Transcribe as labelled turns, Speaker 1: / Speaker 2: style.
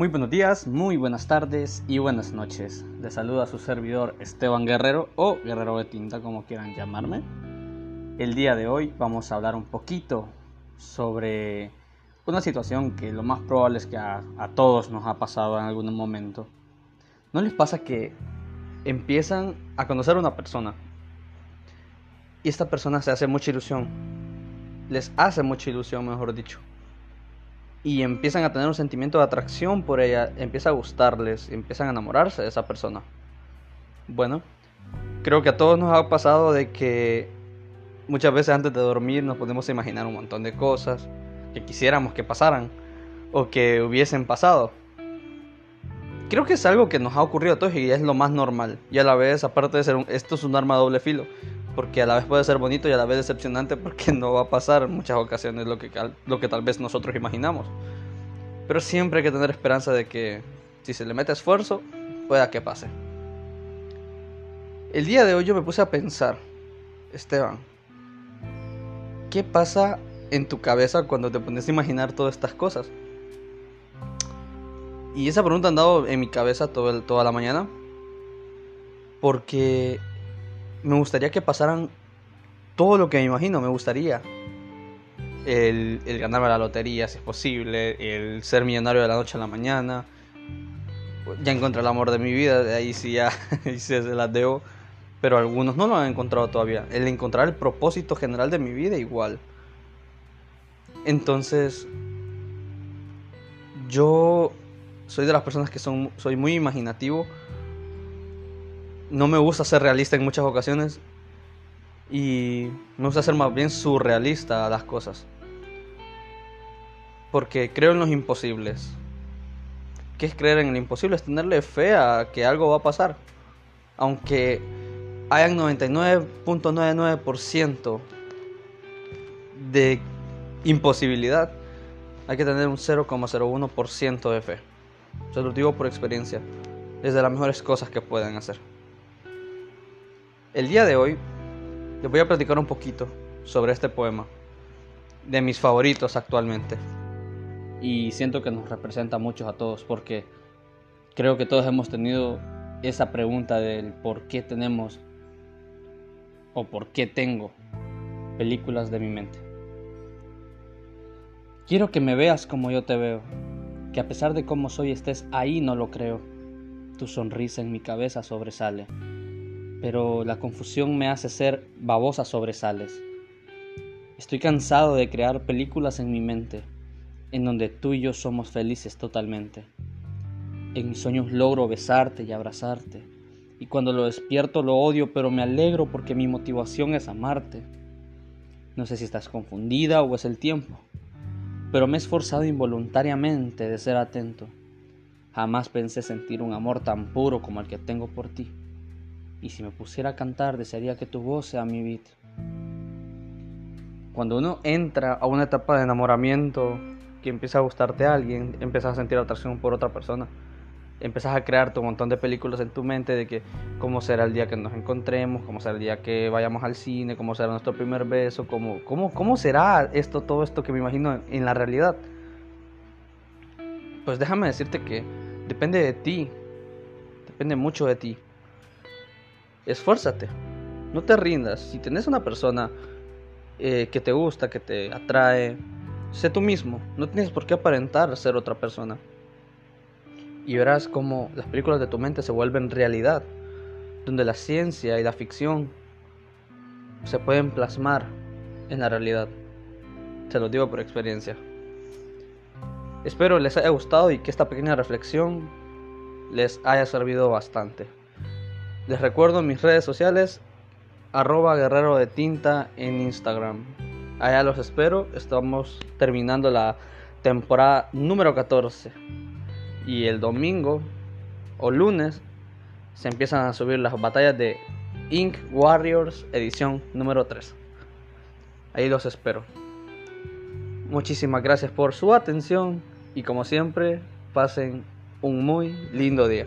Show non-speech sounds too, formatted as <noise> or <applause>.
Speaker 1: Muy buenos días, muy buenas tardes y buenas noches. Les saluda su servidor Esteban Guerrero o Guerrero de Tinta, como quieran llamarme. El día de hoy vamos a hablar un poquito sobre una situación que lo más probable es que a, a todos nos ha pasado en algún momento. ¿No les pasa que empiezan a conocer a una persona y esta persona se hace mucha ilusión? Les hace mucha ilusión, mejor dicho y empiezan a tener un sentimiento de atracción por ella, empieza a gustarles, empiezan a enamorarse de esa persona. Bueno, creo que a todos nos ha pasado de que muchas veces antes de dormir nos podemos imaginar un montón de cosas que quisiéramos que pasaran o que hubiesen pasado. Creo que es algo que nos ha ocurrido a todos y es lo más normal. Y a la vez, aparte de ser un, esto es un arma doble filo porque a la vez puede ser bonito y a la vez decepcionante porque <laughs> no va a pasar en muchas ocasiones lo que, lo que tal vez nosotros imaginamos. Pero siempre hay que tener esperanza de que si se le mete esfuerzo, pueda que pase. El día de hoy yo me puse a pensar, Esteban, ¿qué pasa en tu cabeza cuando te pones a imaginar todas estas cosas? Y esa pregunta ha andado en mi cabeza todo toda la mañana. Porque me gustaría que pasaran todo lo que me imagino, me gustaría. El, el, ganarme la lotería, si es posible, el ser millonario de la noche a la mañana. Ya encontré el amor de mi vida, de ahí sí ya <laughs> se las. Pero algunos no lo han encontrado todavía. El encontrar el propósito general de mi vida igual. Entonces, yo soy de las personas que son, soy muy imaginativo no me gusta ser realista en muchas ocasiones y me gusta ser más bien surrealista a las cosas. Porque creo en los imposibles. ¿Qué es creer en lo imposible? Es tenerle fe a que algo va a pasar. Aunque hayan 99.99% de imposibilidad, hay que tener un 0,01% de fe. Se lo digo por experiencia. Es de las mejores cosas que pueden hacer. El día de hoy les voy a platicar un poquito sobre este poema, de mis favoritos actualmente. Y siento que nos representa mucho a todos porque creo que todos hemos tenido esa pregunta del por qué tenemos o por qué tengo películas de mi mente. Quiero que me veas como yo te veo, que a pesar de cómo soy estés ahí no lo creo. Tu sonrisa en mi cabeza sobresale pero la confusión me hace ser babosa sobresales. Estoy cansado de crear películas en mi mente, en donde tú y yo somos felices totalmente. En mis sueños logro besarte y abrazarte, y cuando lo despierto lo odio, pero me alegro porque mi motivación es amarte. No sé si estás confundida o es el tiempo, pero me he esforzado involuntariamente de ser atento. Jamás pensé sentir un amor tan puro como el que tengo por ti y si me pusiera a cantar desearía que tu voz sea mi beat. Cuando uno entra a una etapa de enamoramiento, que empieza a gustarte a alguien, empiezas a sentir atracción por otra persona. Empiezas a crear un montón de películas en tu mente de que cómo será el día que nos encontremos, cómo será el día que vayamos al cine, cómo será nuestro primer beso, cómo, cómo, cómo será esto, todo esto que me imagino en la realidad. Pues déjame decirte que depende de ti, depende mucho de ti esfuérzate, no te rindas. Si tienes una persona eh, que te gusta, que te atrae, sé tú mismo, no tienes por qué aparentar ser otra persona. Y verás cómo las películas de tu mente se vuelven realidad, donde la ciencia y la ficción se pueden plasmar en la realidad. Te lo digo por experiencia. Espero les haya gustado y que esta pequeña reflexión les haya servido bastante. Les recuerdo mis redes sociales, arroba guerrero de tinta en Instagram. Allá los espero, estamos terminando la temporada número 14. Y el domingo o lunes se empiezan a subir las batallas de Ink Warriors edición número 3. Ahí los espero. Muchísimas gracias por su atención y como siempre, pasen un muy lindo día.